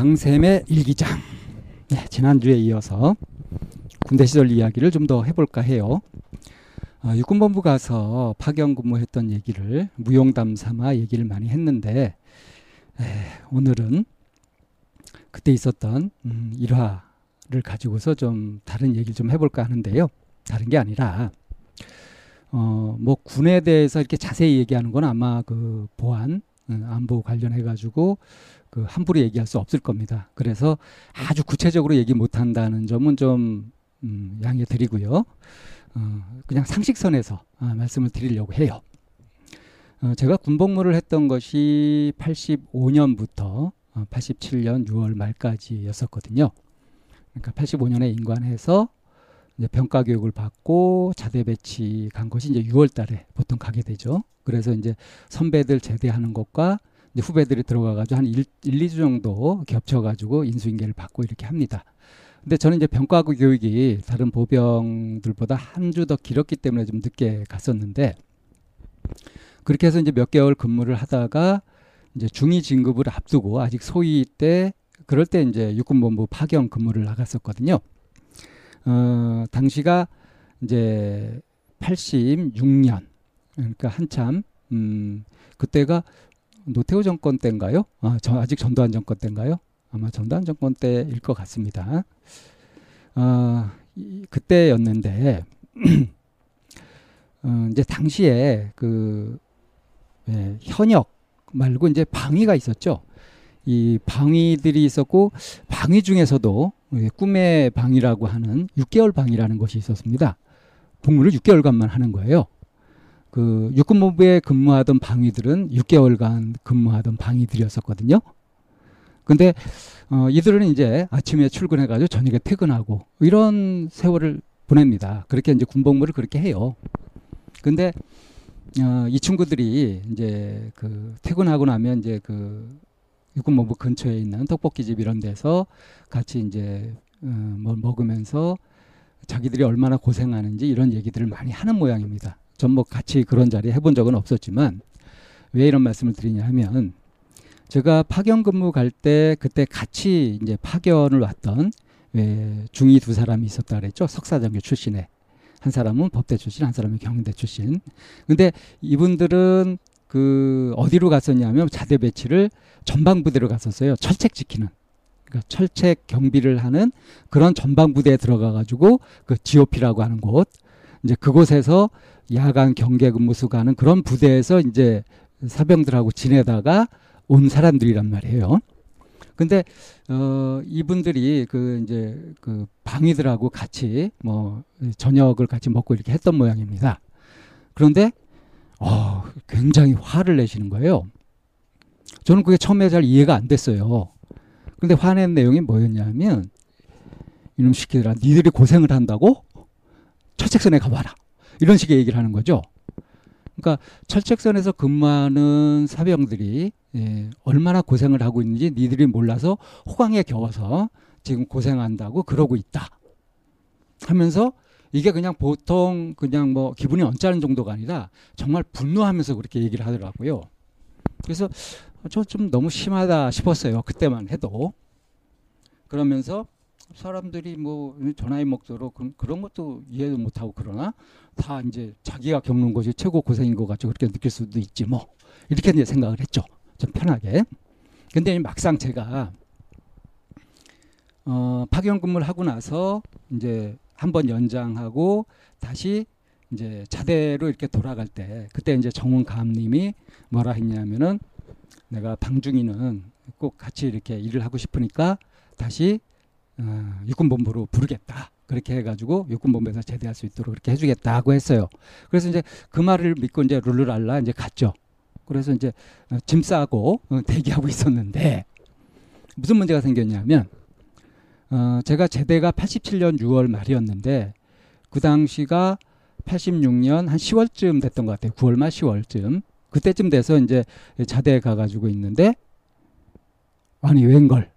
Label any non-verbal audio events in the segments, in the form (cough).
방샘의 일기장. 네, 지난주에 이어서 군대 시절 이야기를 좀 더 해볼까 해요. 어, 육군본부 가서 파견 근무했던 얘기를 무용담 삼아 얘기를 많이 했는데 에, 오늘은 그때 있었던 음, 일화를 가지고서 좀 다른 얘기를 좀 해볼까 하는데요. 다른 게 아니라 어, 뭐 군에 대해서 이렇게 자세히 얘기하는 건 아마 그 보안 음, 안보 관련해 가지고 그 함부로 얘기할 수 없을 겁니다. 그래서 아주 구체적으로 얘기 못 한다는 점은 좀 음, 양해 드리고요. 어, 그냥 상식선에서 아, 말씀을 드리려고 해요. 어, 제가 군복무를 했던 것이 85년부터 어, 87년 6월 말까지였었거든요. 그러니까 85년에 인관해서 이제 병가 교육을 받고 자대 배치 간 것이 이제 6월 달에 보통 가게 되죠. 그래서 이제 선배들 제대하는 것과 이제 후배들이 들어가가지고 한 1, 1, 2주 정도 겹쳐가지고 인수인계를 받고 이렇게 합니다. 근데 저는 이제 병과 교육이 다른 보병들보다 한 주 더 길었기 때문에 좀 늦게 갔었는데 그렇게 해서 이제 몇 개월 근무를 하다가 이제 중위 진급을 앞두고 아직 소위 때 그럴 때 이제 육군본부 파견 근무를 나갔었거든요. 어, 당시가 이제 86년 그러니까 한참 음, 그때가 노태우 정권 때인가요? 아, 저 아직 전두환 정권 때인가요? 아마 전두환 정권 때일 것 같습니다. 어, 이, 그때였는데 (clears throat) 어, 이제 당시에 그 예, 현역 말고 이제 방위가 있었죠. 이 방위들이 있었고 방위 중에서도 예, 꿈의 방위라고 하는 6개월 방위라는 것이 있었습니다. 복무를 6개월간만 하는 거예요. 그 육군본부에 근무하던 방위들은 6개월간 근무하던 방위들이었었거든요. 근데 어, 이들은 이제 아침에 출근해가지고 저녁에 퇴근하고 이런 세월을 보냅니다. 그렇게 이제 군복무를 그렇게 해요. 근데 어, 이 친구들이 이제 그 퇴근하고 나면 이제 그 육군본부 근처에 있는 떡볶이집 이런 데서 같이 이제 어, 뭐 먹으면서 자기들이 얼마나 고생하는지 이런 얘기들을 많이 하는 모양입니다. 전 뭐 같이 그런 자리 해본 적은 없었지만 왜 이런 말씀을 드리냐 하면 제가 파견 근무 갈 때 그때 같이 이제 파견을 왔던 왜 중위 두 사람이 있었다 그랬죠. 석사장교 출신에 한 사람은 법대 출신, 한 사람은 경대 출신. 근데 이분들은 그 어디로 갔었냐면 자대 배치를 전방 부대로 갔었어요. 철책 지키는. 그러니까 철책 경비를 하는 그런 전방 부대에 들어가 가지고 그 GOP라고 하는 곳 이제 그곳에서 야간 경계 근무 수 가는 그런 부대에서 이제 사병들하고 지내다가 온 사람들이란 말이에요. 근데 어 이분들이 그 이제 그 방위들하고 같이 뭐 저녁을 같이 먹고 이렇게 했던 모양입니다. 그런데 어 굉장히 화를 내시는 거예요. 저는 그게 처음에 잘 이해가 안 됐어요. 근데 화낸 내용이 뭐였냐면 이놈 시키더라 니들이 고생을 한다고 철책선에 가봐라 이런 식의 얘기를 하는 거죠. 그러니까 철책선에서 근무하는 사병들이 예, 얼마나 고생을 하고 있는지 니들이 몰라서 호강에 겨워서 지금 고생한다고 그러고 있다. 하면서 이게 그냥 보통 그냥 뭐 기분이 언짢은 정도가 아니라 정말 분노하면서 그렇게 얘기를 하더라고요. 그래서 저 좀 너무 심하다 싶었어요. 그때만 해도. 그러면서 사람들이 뭐 전화의 목소로 그, 그런 것도 이해도 못하고 그러나 다 이제 자기가 겪는 것이 최고 고생인 것 같죠. 그렇게 느낄 수도 있지 뭐. 이렇게 이제 생각을 했죠. 좀 편하게. 근데 막상 제가 어, 파견 근무를 하고 나서 이제 한 번 연장하고 다시 이제 자대로 이렇게 돌아갈 때 그때 이제 정훈 감님이 뭐라 했냐면은 내가 방중이는 꼭 같이 이렇게 일을 하고 싶으니까 다시 어, 육군본부로 부르겠다. 그렇게 해가지고 육군본부에서 제대할 수 있도록 그렇게 해주겠다고 했어요. 그래서 이제 그 말을 믿고 이제 룰루랄라 이제 갔죠. 그래서 이제 어, 짐 싸고 어, 대기하고 있었는데 무슨 문제가 생겼냐면 어, 제가 제대가 87년 6월 말이었는데 그 당시가 86년 한 10월쯤 됐던 것 같아요. 9월 말 10월쯤. 그때쯤 돼서 이제 자대에 가가지고 있는데 아니 웬걸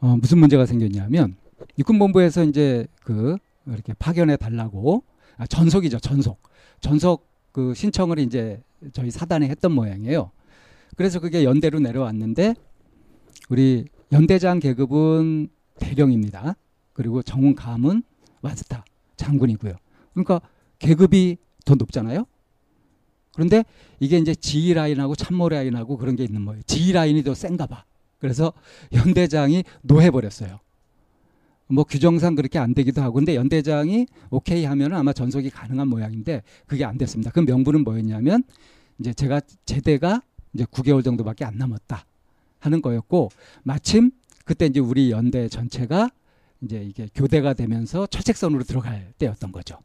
어, 무슨 문제가 생겼냐면 육군본부에서 이제 그 이렇게 파견해 달라고 아, 전속이죠 전속 전속 그 신청을 이제 저희 사단에 했던 모양이에요. 그래서 그게 연대로 내려왔는데 우리 연대장 계급은 대령입니다. 그리고 정훈 감은 와스타 장군이고요. 그러니까 계급이 더 높잖아요. 그런데 이게 이제 지휘 라인하고 참모 라인하고 그런 게 있는 거예요. 지휘 라인이 더 센가 봐. 그래서 연대장이 노해버렸어요. 뭐 규정상 그렇게 안 되기도 하고 근데 연대장이 오케이 하면 아마 전속이 가능한 모양인데 그게 안 됐습니다. 그 명분은 뭐였냐면 이제 제가 제대가 이제 9개월 정도밖에 안 남았다 하는 거였고 마침 그때 이제 우리 연대 전체가 이제 이게 교대가 되면서 철책선으로 들어갈 때였던 거죠.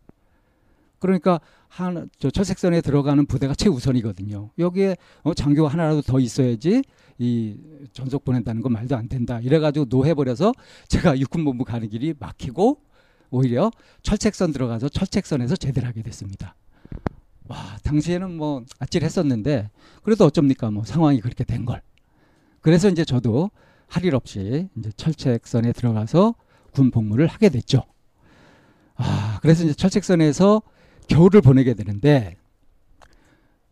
그러니까 한 저 철책선에 들어가는 부대가 최우선이거든요. 여기에 어, 장교가 하나라도 더 있어야지 이 전속 보낸다는 건 말도 안 된다. 이래가지고 노해버려서 제가 (laughs) 육군본부 가는 길이 막히고 오히려 철책선 들어가서 철책선에서 제대를 하게 됐습니다. 와 당시에는 뭐 아찔했었는데 그래도 어쩝니까 뭐 상황이 그렇게 된 걸. 그래서 이제 저도 할 일 없이 이제 철책선에 들어가서 군 복무를 하게 됐죠. 아 그래서 이제 철책선에서 겨울을 보내게 되는데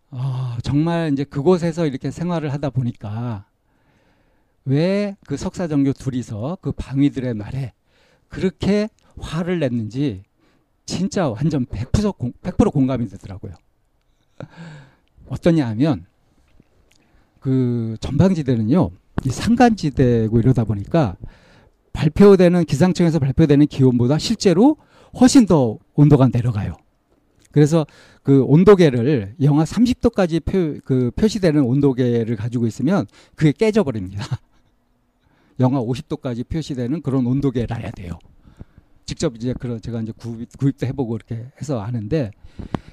어, 정말 이제 그곳에서 이렇게 생활을 하다 보니까 왜 그 석사 정교 둘이서 그 방위들의 말에 그렇게 화를 냈는지 진짜 완전 100% 100% 공감이 되더라고요. 어떠냐 하면 그 전방지대는요, 이 산간지대고 이러다 보니까 발표되는 기상청에서 발표되는 기온보다 실제로 훨씬 더 온도가 내려가요. 그래서 그 온도계를 영하 30도까지 표, 그 표시되는 온도계를 가지고 있으면 그게 깨져버립니다. (laughs) 영하 50도까지 표시되는 그런 온도계라야 돼요. 직접 이제 그런 제가 이제 구입, 구입도 해보고 이렇게 해서 아는데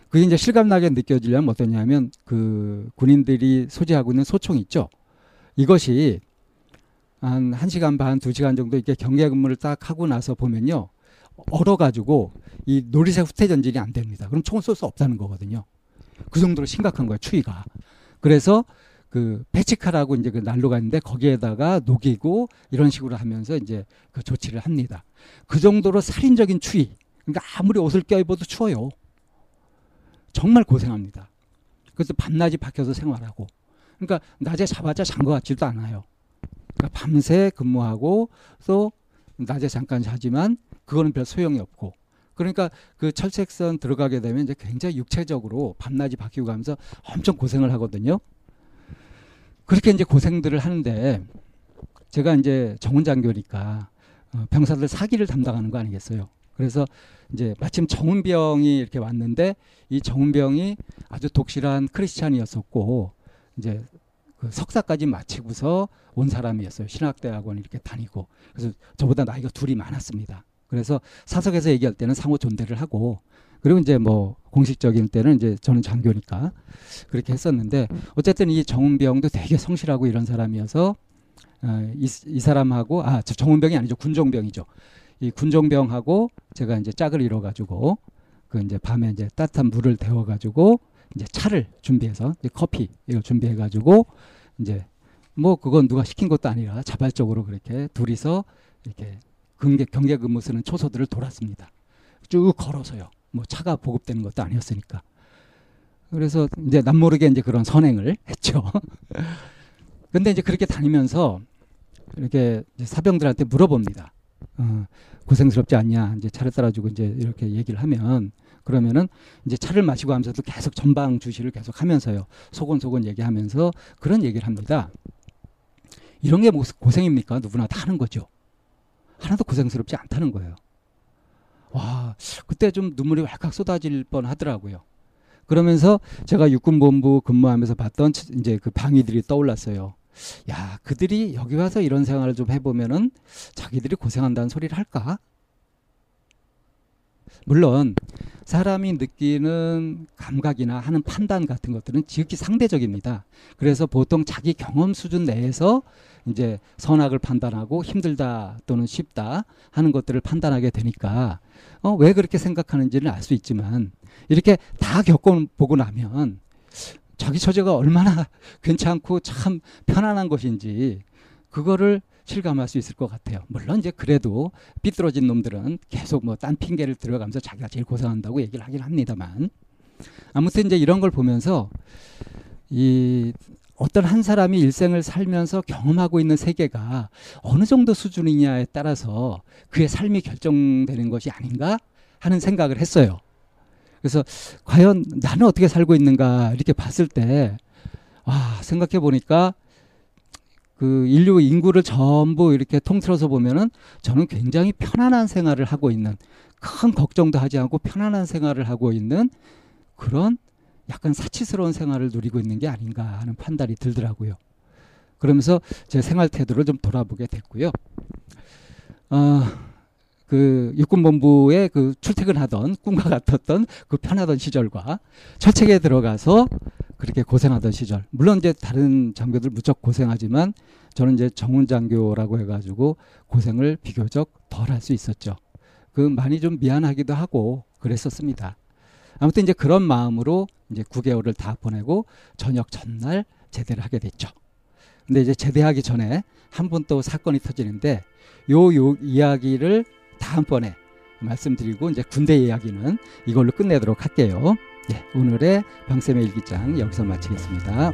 그게 이제 실감나게 느껴지려면 어떠냐면 그 군인들이 소지하고 있는 소총 있죠. 이것이 한 1시간 반, 2시간 정도 이렇게 경계 근무를 딱 하고 나서 보면요. 얼어가지고 이 노리색 후퇴 전진이 안 됩니다. 그럼 총을 쏠 수 없다는 거거든요. 그 정도로 심각한 거예요, 추위가. 그래서 그 패치카라고 이제 그 난로가 있는데 거기에다가 녹이고 이런 식으로 하면서 이제 그 조치를 합니다. 그 정도로 살인적인 추위. 그러니까 아무리 옷을 껴입어도 추워요. 정말 고생합니다. 그래서 밤낮이 바뀌어서 생활하고. 그러니까 낮에 자봤자 잔 것 같지도 않아요. 그러니까 밤새 근무하고 또 낮에 잠깐 자지만 그거는 별 소용이 없고 그러니까 그 철책선 들어가게 되면 이제 굉장히 육체적으로 밤낮이 바뀌고 가면서 엄청 고생을 하거든요. 그렇게 이제 고생들을 하는데 제가 이제 정훈장교니까 어, 병사들 사기를 담당하는 거 아니겠어요. 그래서 이제 마침 정훈병이 이렇게 왔는데 이 정훈병이 아주 독실한 크리스찬이었었고 이제 그 석사까지 마치고서 온 사람이었어요. 신학대학원 이렇게 다니고 그래서 저보다 나이가 둘이 많았습니다. 그래서 사석에서 얘기할 때는 상호 존대를 하고 그리고 이제 뭐 공식적인 때는 이제 저는 장교니까 그렇게 했었는데 어쨌든 이 정은병도 되게 성실하고 이런 사람이어서 어, 이, 이 사람하고 아 저 정은병이 아니죠 군종병이죠 이 군종병하고 제가 이제 짝을 이뤄 가지고 그 이제 밤에 이제 따뜻한 물을 데워 가지고 이제 차를 준비해서 이제 커피 이걸 준비해 가지고 이제 뭐 그건 누가 시킨 것도 아니라 자발적으로 그렇게 둘이서 이렇게 경계 경계 근무 쓰는 초소들을 돌았습니다. 쭉 걸어서요. 뭐 차가 보급되는 것도 아니었으니까. 그래서 이제 남모르게 이제 그런 선행을 (laughs) 했죠. 근데 이제 그렇게 다니면서 이렇게 사병들한테 물어봅니다. 어, 고생스럽지 않냐? 이제 차를 따라주고 이제 이렇게 얘기를 하면 그러면은 이제 차를 마시고 하면서도 계속 전방 주시를 계속 하면서요. 소곤소곤 얘기하면서 그런 얘기를 합니다. 이런 게 고생입니까? 누구나 다 하는 거죠. 하나도 고생스럽지 않다는 거예요. 와, 그때 좀 눈물이 왈칵 쏟아질 뻔 하더라고요. 그러면서 제가 육군본부 근무하면서 봤던 이제 그 방위들이 떠올랐어요. 야, 그들이 여기 와서 이런 생활을 좀 해보면은 자기들이 고생한다는 소리를 할까? 물론 사람이 느끼는 감각이나 하는 판단 같은 것들은 지극히 상대적입니다. 그래서 보통 자기 경험 수준 내에서 이제 선악을 판단하고 힘들다 또는 쉽다 하는 것들을 판단하게 되니까 어, 왜 그렇게 생각하는지는 알 수 있지만 이렇게 다 겪어보고 나면 자기 처제가 얼마나 (laughs) 괜찮고 참 편안한 것인지 그거를 실감할 수 있을 것 같아요. 물론 이제 그래도 삐뚤어진 놈들은 계속 뭐 딴 핑계를 들어가면서 자기가 제일 고생한다고 얘기를 하긴 합니다만 아무튼 이제 이런 걸 보면서 이 어떤 한 사람이 일생을 살면서 경험하고 있는 세계가 어느 정도 수준이냐에 따라서 그의 삶이 결정되는 것이 아닌가 하는 생각을 했어요. 그래서 과연 나는 어떻게 살고 있는가 이렇게 봤을 때, 와, 생각해 보니까 그 인류 인구를 전부 이렇게 통틀어서 보면은 저는 굉장히 편안한 생활을 하고 있는 큰 걱정도 하지 않고 편안한 생활을 하고 있는 그런 약간 사치스러운 생활을 누리고 있는 게 아닌가 하는 판단이 들더라고요. 그러면서 제 생활 태도를 좀 돌아보게 됐고요. 어, 그 육군본부에 그 출퇴근하던 꿈과 같았던 그 편하던 시절과 철책에 들어가서 그렇게 고생하던 시절. 물론 이제 다른 장교들 무척 고생하지만 저는 이제 정훈 장교라고 해가지고 고생을 비교적 덜 할 수 있었죠. 그 많이 좀 미안하기도 하고 그랬었습니다. 아무튼 이제 그런 마음으로 이제 9개월을 다 보내고 저녁 전날 제대를 하게 됐죠. 근데 이제 제대하기 전에 한 번 또 사건이 터지는데 요, 요 이야기를 다음번에 말씀드리고 이제 군대 이야기는 이걸로 끝내도록 할게요. 예, 오늘의 방쌤의 일기장 여기서 마치겠습니다.